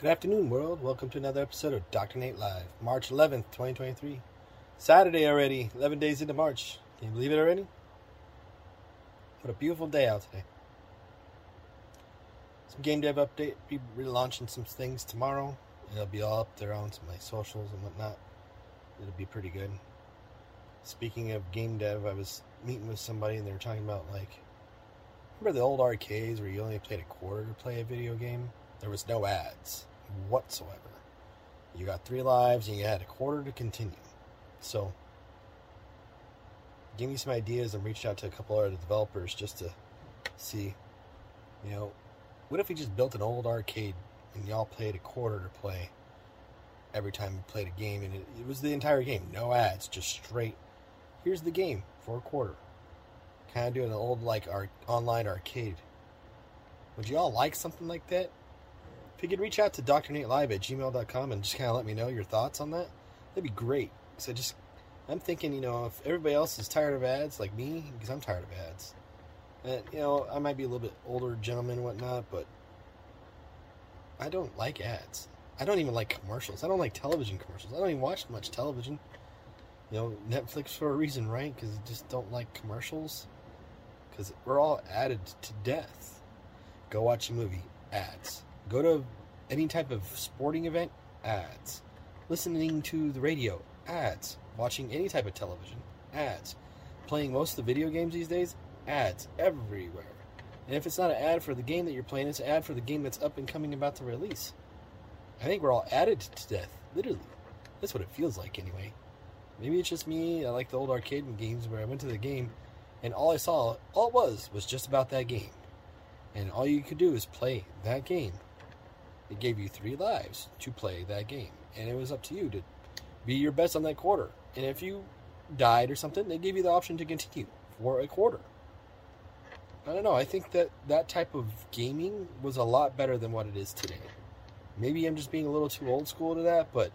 Good afternoon, world. Welcome to another episode of Dr. Nate Live, March 11th, 2023. Saturday already, 11 days into March. Can you believe it already? What a beautiful day out today. Some game dev update. Be relaunching some things tomorrow. It'll be all up there on my socials and whatnot. It'll be pretty good. Speaking of game dev, I was meeting with somebody and they were talking about like remember the old arcades where you only paid a quarter to play a video game? There was no ads whatsoever. You got three lives and you had a quarter to continue. So, give me some ideas and reached out to a couple other developers just to see, you know, what if we just built an old arcade and y'all played a quarter to play every time you played a game and it, it was the entire game, no ads, just straight. Here's the game for a quarter. Kind of doing an old like our online arcade. Would you all like something like that? If you could reach out to dr drnatelive at gmail.com and just kind of let me know your thoughts on that, that'd be great. So just, I'm thinking, you know, if everybody else is tired of ads like me, because I'm tired of ads, and, you know, I might be a little bit older gentleman and whatnot, but I don't like ads. I don't even like commercials. I don't like television commercials. I don't even watch much television. You know, Netflix for a reason, right? Because I just don't like commercials. Because we're all added to death. Go watch a movie, ads. Go to any type of sporting event, ads. Listening to the radio, ads. Watching any type of television, ads. Playing most of the video games these days, ads everywhere. And if it's not an ad for the game that you're playing, it's an ad for the game that's up and coming about to release. I think we're all added to death, literally. That's what it feels like, anyway. Maybe it's just me. I like the old arcade games where I went to the game and all I saw, all it was, was just about that game. And all you could do is play that game. It gave you three lives to play that game. And it was up to you to be your best on that quarter. And if you died or something, they gave you the option to continue for a quarter. I don't know. I think that that type of gaming was a lot better than what it is today. Maybe I'm just being a little too old school to that, but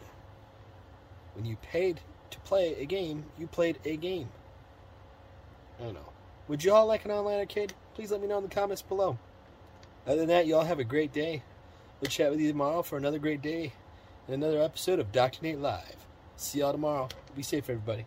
when you paid to play a game, you played a game. I don't know. Would you all like an online arcade? Please let me know in the comments below. Other than that, y'all have a great day. We'll chat with you tomorrow for another great day and another episode of Dr. Nate Live. See y'all tomorrow. Be safe, everybody.